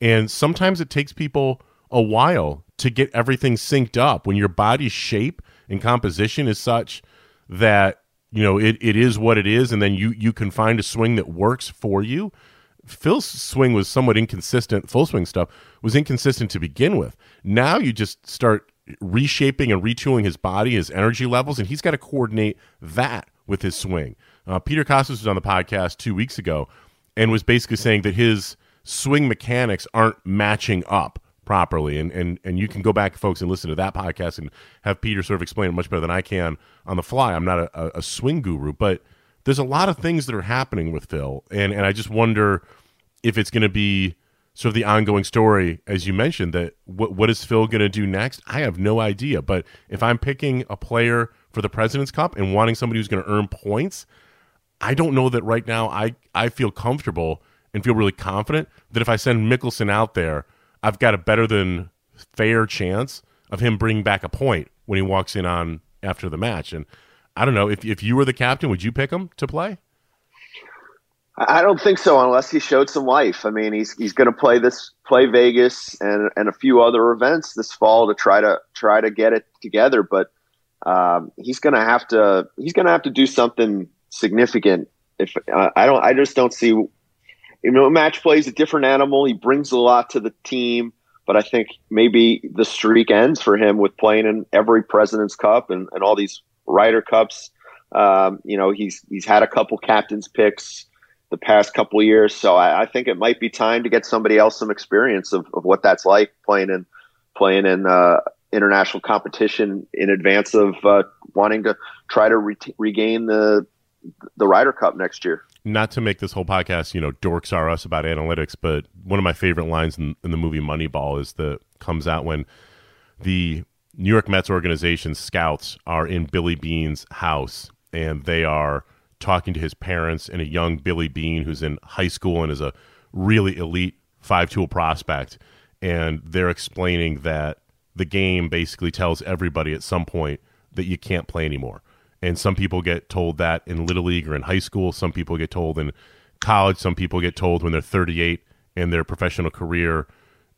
And sometimes it takes people a while to get everything synced up when your body's shape and composition is such that you know it, it is what it is and then you you can find a swing that works for you Phil's swing was somewhat inconsistent. Full swing stuff was inconsistent to begin with. Now you just start reshaping and retooling his body, his energy levels, and he's got to coordinate that with his swing. Uh, Peter Kostis was on the podcast two weeks ago and was basically saying that his swing mechanics aren't matching up properly. And, and, and you can go back, folks, and listen to that podcast and have Peter sort of explain it much better than I can on the fly. I'm not a, a swing guru, but – there's a lot of things that are happening with Phil, and and I just wonder if it's going to be sort of the ongoing story, as you mentioned. That what what is Phil going to do next? I have no idea. But if I'm picking a player for the President's Cup and wanting somebody who's going to earn points, I don't know that right now. I I feel comfortable and feel really confident that if I send Mickelson out there, I've got a better than fair chance of him bringing back a point when he walks in on after the match. And I don't know if if you were the captain, would you pick him to play? I don't think so, unless he showed some life. I mean, he's he's going to play this play Vegas and and a few other events this fall to try to try to get it together. But um, he's going to have to he's going to have to do something significant. If uh, I don't, I just don't see. You know, match play is a different animal. He brings a lot to the team, but I think maybe the streak ends for him with playing in every President's Cup and, and all these Ryder Cups. Um, you know, he's he's had a couple captains picks. the past couple years. So I, I, think it might be time to get somebody else some experience of, of what that's like playing in playing in uh, international competition in advance of uh, wanting to try to re- regain the the Ryder Cup next year. Not to make this whole podcast, you know, dorks are us about analytics, but one of my favorite lines in, in the movie Moneyball is the comes out when the New York Mets organization scouts are in Billy Beane's house and they are talking to his parents and a young Billy Beane who's in high school and is a really elite five tool prospect. And they're explaining that the game basically tells everybody at some point that you can't play anymore. And some people get told that in Little League or in high school. Some people get told in college. Some people get told when they're 38 and their professional career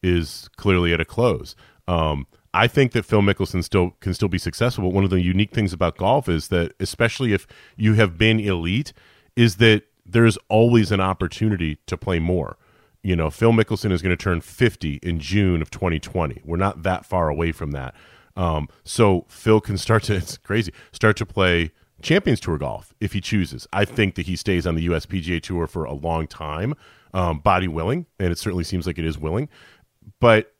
is clearly at a close. Um, I think that Phil Mickelson still can still be successful. But one of the unique things about golf is that, especially if you have been elite, is that there's always an opportunity to play more. You know, Phil Mickelson is going to turn 50 in June of 2020. We're not that far away from that. Um, so Phil can start to, it's crazy, start to play Champions Tour golf if he chooses. I think that he stays on the US PGA Tour for a long time, um, body willing, and it certainly seems like it is willing. But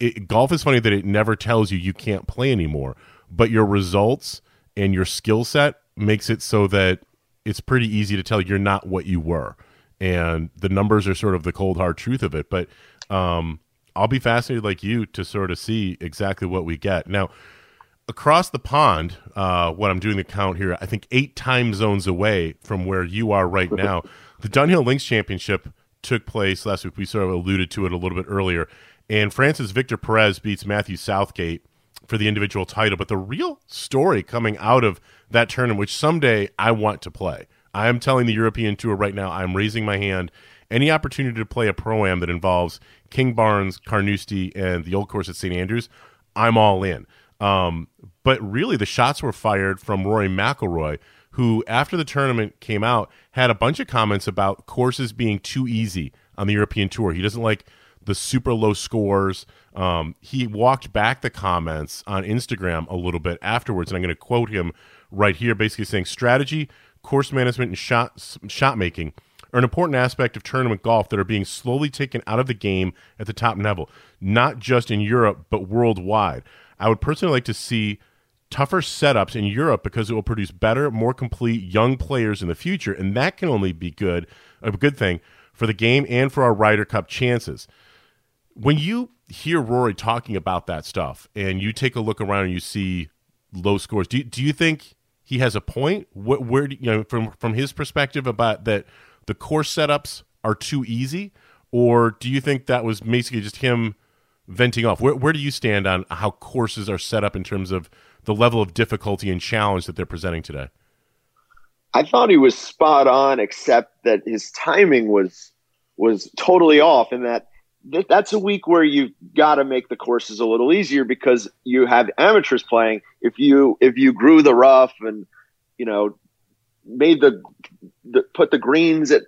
it, golf is funny that it never tells you you can't play anymore, but your results and your skill set makes it so that it's pretty easy to tell you're not what you were. And the numbers are sort of the cold hard truth of it. But um, I'll be fascinated, like you, to sort of see exactly what we get. Now, across the pond, uh, what I'm doing the count here, I think eight time zones away from where you are right now, the Dunhill Links Championship took place last week. We sort of alluded to it a little bit earlier. And Francis Victor Perez beats Matthew Southgate for the individual title. But the real story coming out of that tournament, which someday I want to play, I am telling the European Tour right now, I'm raising my hand. Any opportunity to play a pro am that involves Kingsbarns, Carnoustie, and the old course at St. Andrews, I'm all in. Um, but really, the shots were fired from Rory McIlroy, who, after the tournament came out, had a bunch of comments about courses being too easy on the European Tour. He doesn't like the super low scores. Um, he walked back the comments on Instagram a little bit afterwards, and I'm going to quote him right here, basically saying strategy, course management, and shot shot making are an important aspect of tournament golf that are being slowly taken out of the game at the top level, not just in Europe but worldwide. I would personally like to see tougher setups in Europe because it will produce better, more complete young players in the future, and that can only be good, a good thing for the game and for our Ryder Cup chances when you hear Rory talking about that stuff and you take a look around and you see low scores, do do you think he has a point? Where do, you know from from his perspective about that the course setups are too easy, or do you think that was basically just him venting off? Where where do you stand on how courses are set up in terms of the level of difficulty and challenge that they're presenting today? I thought he was spot on, except that his timing was was totally off, in that that's a week where you've got to make the courses a little easier because you have amateurs playing. If you if you grew the rough and you know made the put the greens at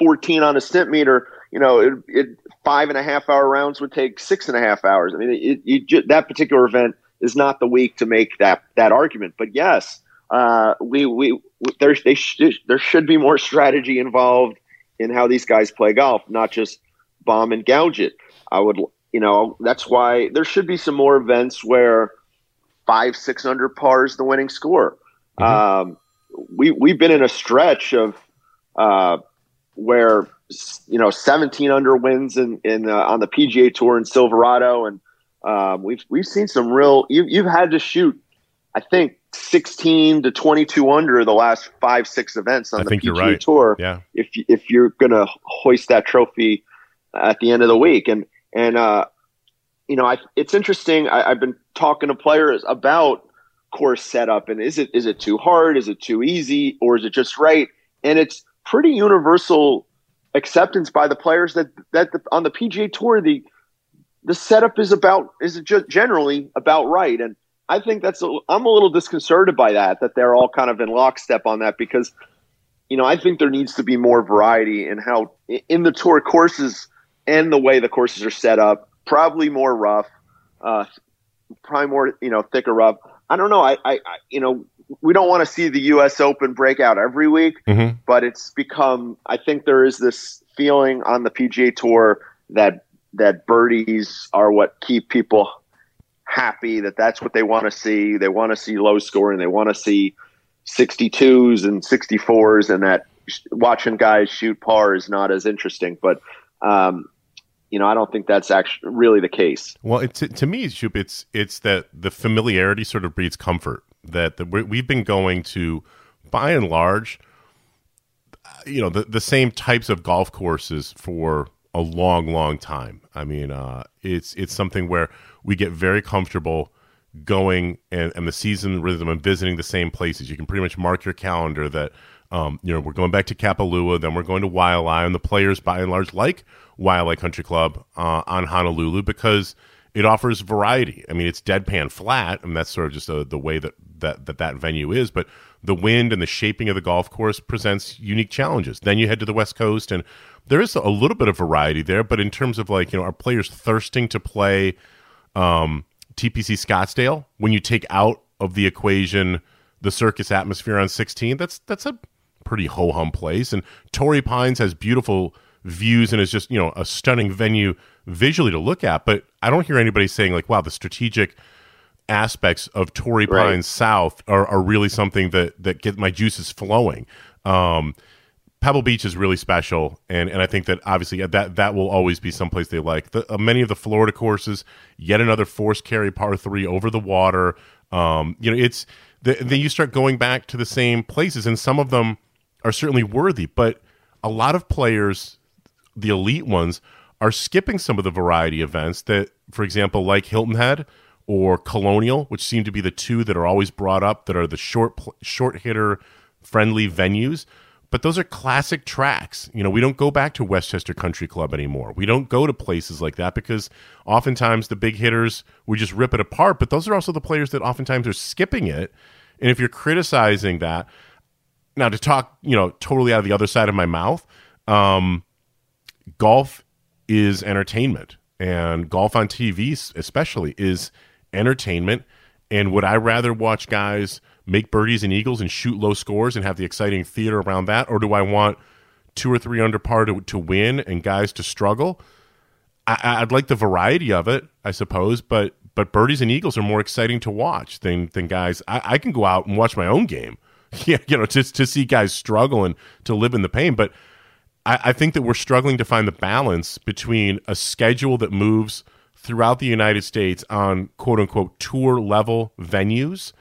14 on a Stimpmeter, you know it, it five and a half hour rounds would take six and a half hours. I mean, it, you, that particular event is not the week to make that that argument. But yes, uh, we we there they sh- there should be more strategy involved in how these guys play golf, not just bomb and gouge it. I would, you know, that's why there should be some more events where five, six under par is the winning score. Mm-hmm. Um, we we've been in a stretch of uh, where you know 17 under wins in, in uh, on the PGA Tour in Silverado, and um, we've we've seen some real. You, you've had to shoot, I think, 16 to 22 under the last five six events on I the PGA right. Tour. Yeah. If if you're gonna hoist that trophy at the end of the week. And and uh, you know, I, it's interesting. I, I've been talking to players about course setup and is it is it too hard? Is it too easy? Or is it just right? And it's pretty universal acceptance by the players that that the, on the PGA Tour the the setup is about is just generally about right. And I think that's I'm a little disconcerted by that that they're all kind of in lockstep on that because you know I think there needs to be more variety in how in the tour courses and the way the courses are set up, probably more rough, uh, probably more you know thicker rough. I don't know. I, I, I you know we don't want to see the U.S. Open break out every week, Mhm. but it's become. I think there is this feeling on the PGA Tour that that birdies are what keep people happy. That that's what they want to see. They want to see low scoring. They want to see 62s and 64s, and that sh- watching guys shoot par is not as interesting. But um, you know, I don't think that's actually really the case. Well, it's to me, Shoop, it's it's that the familiarity sort of breeds comfort. That we- we've been going to, by and large, you know, the the same types of golf courses for a long, long time. I mean, uh, it's it's something where we get very comfortable going and, and the season rhythm and visiting the same places. You can pretty much mark your calendar that um, you know we're going back to Kapalua, then we're going to Waialae, and the players by and large like Waialae Country Club uh, on Honolulu because it offers variety. I mean, it's deadpan flat, and that's sort of just uh the way that, that that that venue is. But the wind and the shaping of the golf course presents unique challenges. Then you head to the West Coast, and there is a little bit of variety there. But in terms of like you know, are players thirsting to play um, TPC Scottsdale when you take out of the equation the circus atmosphere on 16? That's that's a pretty ho hum place. And Torrey Pines has beautiful views and is just you know a stunning venue visually to look at. But I don't hear anybody saying like, "Wow, the strategic aspects of Torrey Right. Pines South are, are really something that that get my juices flowing." Um, Pebble Beach is really special, and, and I think that obviously that that will always be someplace they like. The, uh, many of the Florida courses, yet another force carry par three over the water. Um, you know, it's the, then you start going back to the same places, and some of them are certainly worthy, but a lot of players, the elite ones, are skipping some of the variety events that, for example, like Hilton Head or Colonial, which seem to be the two that are always brought up that are the short short hitter friendly venues. But those are classic tracks. You know, we don't go back to Westchester Country Club anymore. We don't go to places like that because oftentimes the big hitters we just rip it apart. But those are also the players that oftentimes are skipping it. And if you're criticizing that, now to talk, you know, totally out of the other side of my mouth, um, golf is entertainment, and golf on TV, especially, is entertainment. And would I rather watch guys make birdies and eagles and shoot low scores and have the exciting theater around that, or do I want two or three under par to, to win and guys to struggle? I, I'd like the variety of it, I suppose, but but birdies and eagles are more exciting to watch than than guys. I, I can go out and watch my own game, yeah, you know, just to see guys struggle and to live in the pain. But I, I think that we're struggling to find the balance between a schedule that moves throughout the United States on quote unquote tour level venues.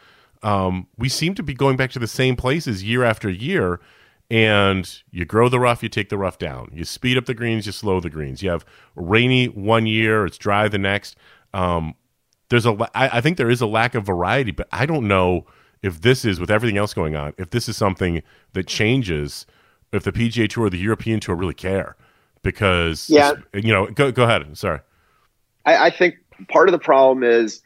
Um, we seem to be going back to the same places year after year. And you grow the rough, you take the rough down. You speed up the greens, you slow the greens. You have rainy one year, it's dry the next. Um, there's a, I, I think there is a lack of variety, but I don't know if this is with everything else going on. If this is something that changes, if the PGA Tour or the European Tour really care, because Yeah. you know, go go ahead. Sorry. I, I think part of the problem is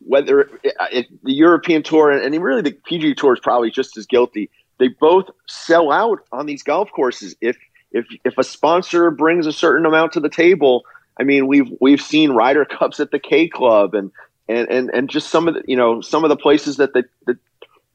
whether it, the European Tour and, and really the PGA Tour is probably just as guilty. They both sell out on these golf courses. If if if a sponsor brings a certain amount to the table, I mean we've we've seen Ryder Cups at the K Club and and and, and just some of the you know some of the places that the, the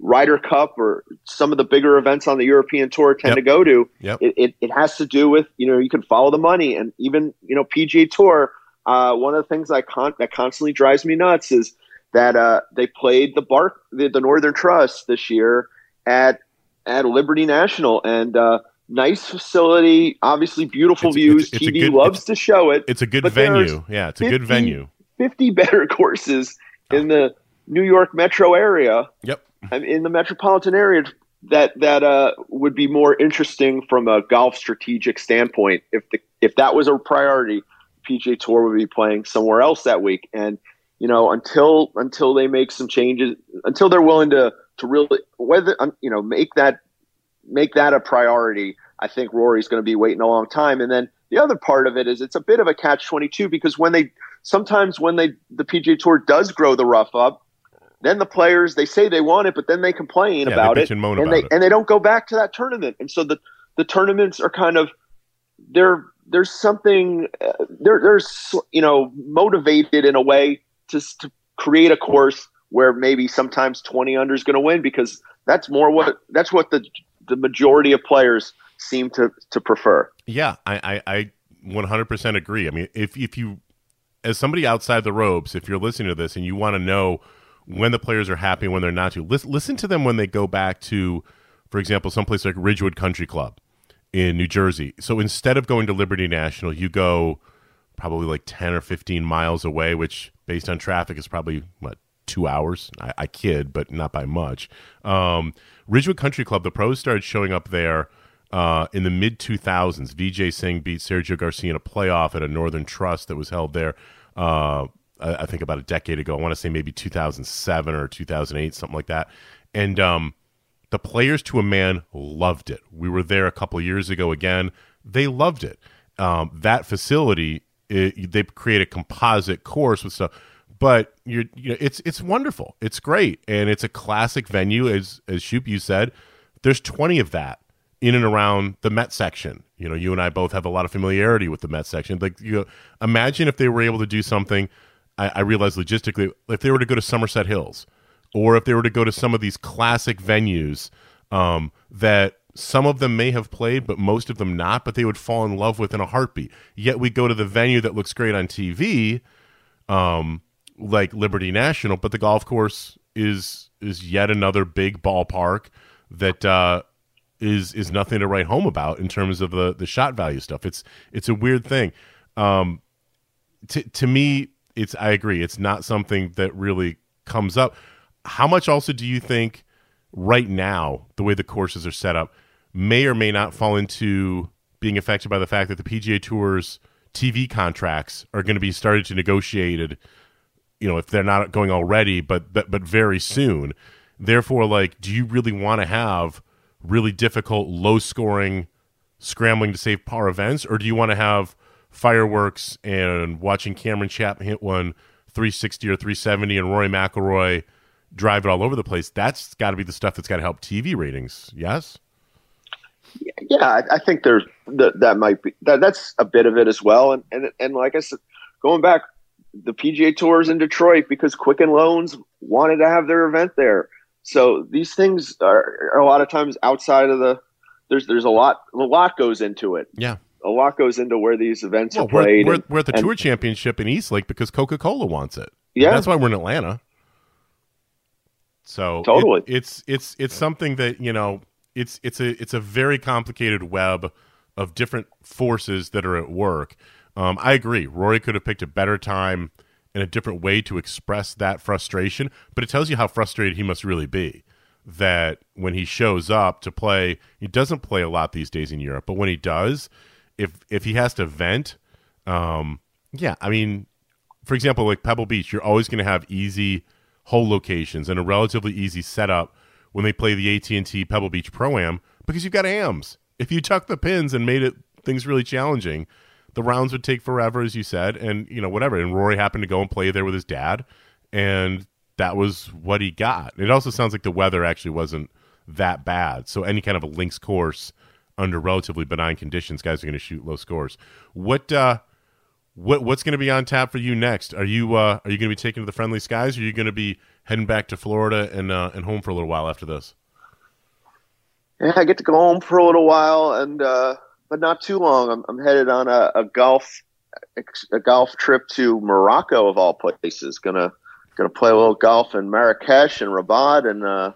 Ryder Cup or some of the bigger events on the European Tour tend Yep. to go to. Yep. It, it it has to do with you know you can follow the money and even you know PGA Tour. Uh, one of the things I con- that constantly drives me nuts is that uh, they played the Bark the, the Northern Trust this year at at Liberty National and uh, nice facility, obviously beautiful It's- views. it's- it's TV good- loves to show it. It's a good venue. Yeah, it's a good venue. 50 better courses in the New York metro area Yep. I mean, in the metropolitan area that that uh, would be more interesting from a golf strategic standpoint. If the if that was a priority, PGA Tour would be playing somewhere else that week. And you know, until until they make some changes, until they're willing to to really whether you know make that make that a priority, I think Rory's going to be waiting a long time. And then the other part of it is it's a bit of a catch twenty two because when they sometimes when they the PGA Tour does grow the rough up, then the players they say they want it, but then they complain Yeah, about bitch it, and and about they it. and they don't go back to that tournament. And so the the tournaments are kind of they're there's something uh, they're there's you know motivated in a way to to create a course where maybe sometimes 20 under is going to win because that's more what that's what the the majority of players seem to to prefer. Yeah, I I, I 100% agree. I mean, if if you as somebody outside the ropes, if you're listening to this and you want to know when the players are happy when they're not to, listen, listen to them when they go back to, for example, someplace like Ridgewood Country Club in New Jersey. So instead of going to Liberty National, you go probably like 10 or 15 miles away, which based on traffic is probably, what, two hours? I, I kid, but not by much. Um, Ridgewood Country Club, the pros started showing up there uh, in the mid 2000s. Vijay Singh beat Sergio Garcia in a playoff at a Northern Trust that was held there. Uh, I, think about a decade ago. I want to say maybe 2007 or 2008, something like that. And um, the players to a man loved it. We were there a couple years ago again. They loved it. Um, that facility, it, they create a composite course with stuff, but you're, you know, it's it's wonderful. It's great, and it's a classic venue, as as Shoop you said. There's 20 of that in and around the Met section. You know, you and I both have a lot of familiarity with the Met section. Like, you know, imagine if they were able to do something. I, I realize logistically, if they were to go to Somerset Hills, or if they were to go to some of these classic venues um, that some of them may have played, but most of them not, but they would fall in love with in a heartbeat. Yet we go to the venue that looks great on TV, um, like Liberty National, but the golf course is is yet another big ballpark that uh, is is nothing to write home about in terms of the the shot value stuff. It's it's a weird thing. Um, to to me, it's I agree. It's not something that really comes up. How much also do you think right now the way the courses are set up may or may not fall into being affected by the fact that the PGA Tour's TV contracts are going to be started to negotiated, you know, if they're not going already, but but but very soon. Therefore, like, do you really want to have really difficult, low scoring, scrambling to save par events, or do you want to have fireworks and watching Cameron Champ hit one 360 or 370 and Rory McIlroy drive it all over the place? That's got to be the stuff that's got to help TV ratings. Yes. Yeah, I, think there's that. That might be that. That's a bit of it as well. And and and like I said, going back, the PGA Tour is in Detroit because Quicken Loans wanted to have their event there. So these things are, are, a lot of times outside of the. There's there's a lot a lot goes into it. Yeah, a lot goes into where these events well, are played. We're, we're, we're at the and, Tour Championship in East Lake because Coca Cola wants it. Yeah, that's why we're in Atlanta. So totally, it, it's it's it's something that you know it's it's a it's a very complicated web of different forces that are at work. Um, I agree. Rory could have picked a better time and a different way to express that frustration, but it tells you how frustrated he must really be. That when he shows up to play, he doesn't play a lot these days in Europe, but when he does, if if he has to vent, um, yeah, I mean, for example, like Pebble Beach, you're always going to have easy hole locations and a relatively easy setup when they play the AT&T Pebble Beach Pro Am because you've got AMs. If you tuck the pins and made it things really challenging, the rounds would take forever, as you said, and you know whatever. And Rory happened to go and play there with his dad, and that was what he got. It also sounds like the weather actually wasn't that bad, so any kind of a links course under relatively benign conditions, guys are going to shoot low scores. What uh, what what's going to be on tap for you next? Are you uh, are you going to be taking to the friendly skies? Or are you going to be heading back to Florida and uh, and home for a little while after this? Yeah, I get to go home for a little while, and uh, but not too long. I'm, I'm headed on a, a golf a golf trip to Morocco of all places. Gonna gonna play a little golf in Marrakesh and Rabat and uh,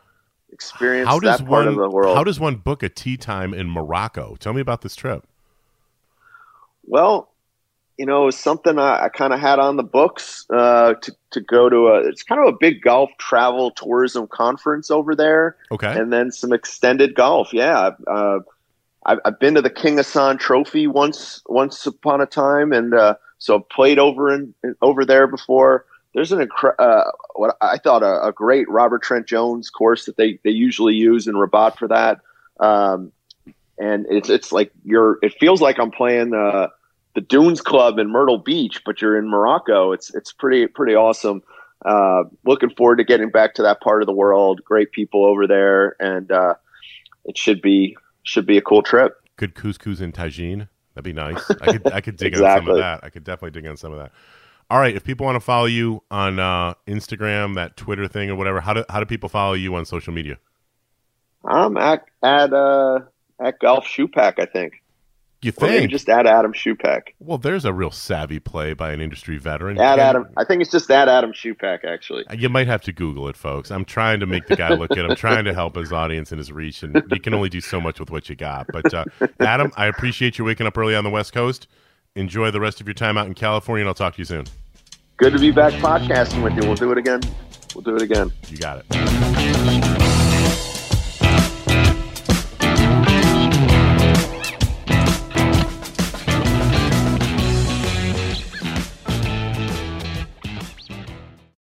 experience how does that part one, of the world. How does one book a tea time in Morocco? Tell me about this trip. Well, you know, it was something I, I kind of had on the books uh, to to go to a. It's kind of a big golf travel tourism conference over there. Okay, and then some extended golf. Yeah, uh, I've, I've been to the King Hassan Trophy once once upon a time, and uh, so I've played over in over there before there's an uh, what I thought a, a, great Robert Trent Jones course that they, they usually use in Rabat for that. Um, and it's it's like you're it feels like I'm playing uh, the Dunes Club in Myrtle Beach, but you're in Morocco. It's it's pretty pretty awesome. Uh, looking forward to getting back to that part of the world. Great people over there, and uh, it should be should be a cool trip. Good couscous and tagine. That'd be nice. I could I could dig exactly. on some of that. I could definitely dig on some of that. All right, if people want to follow you on uh, Instagram, that Twitter thing or whatever, how do how do people follow you on social media? I'm at at uh, at Golf Schupak, I think. You Or maybe think? just at Adam Schupak. well, there's a real savvy play by an industry veteran. At Adam, I think it's just at Adam Schupak, actually. You might have to Google it, folks. I'm trying to make the guy look good. I'm trying to help his audience and his reach, and you can only do so much with what you got. But uh, Adam, I appreciate you waking up early on the West Coast. Enjoy the rest of your time out in California, and I'll talk to you soon. Good to be back podcasting with you. We'll do it again. We'll do it again. You got it.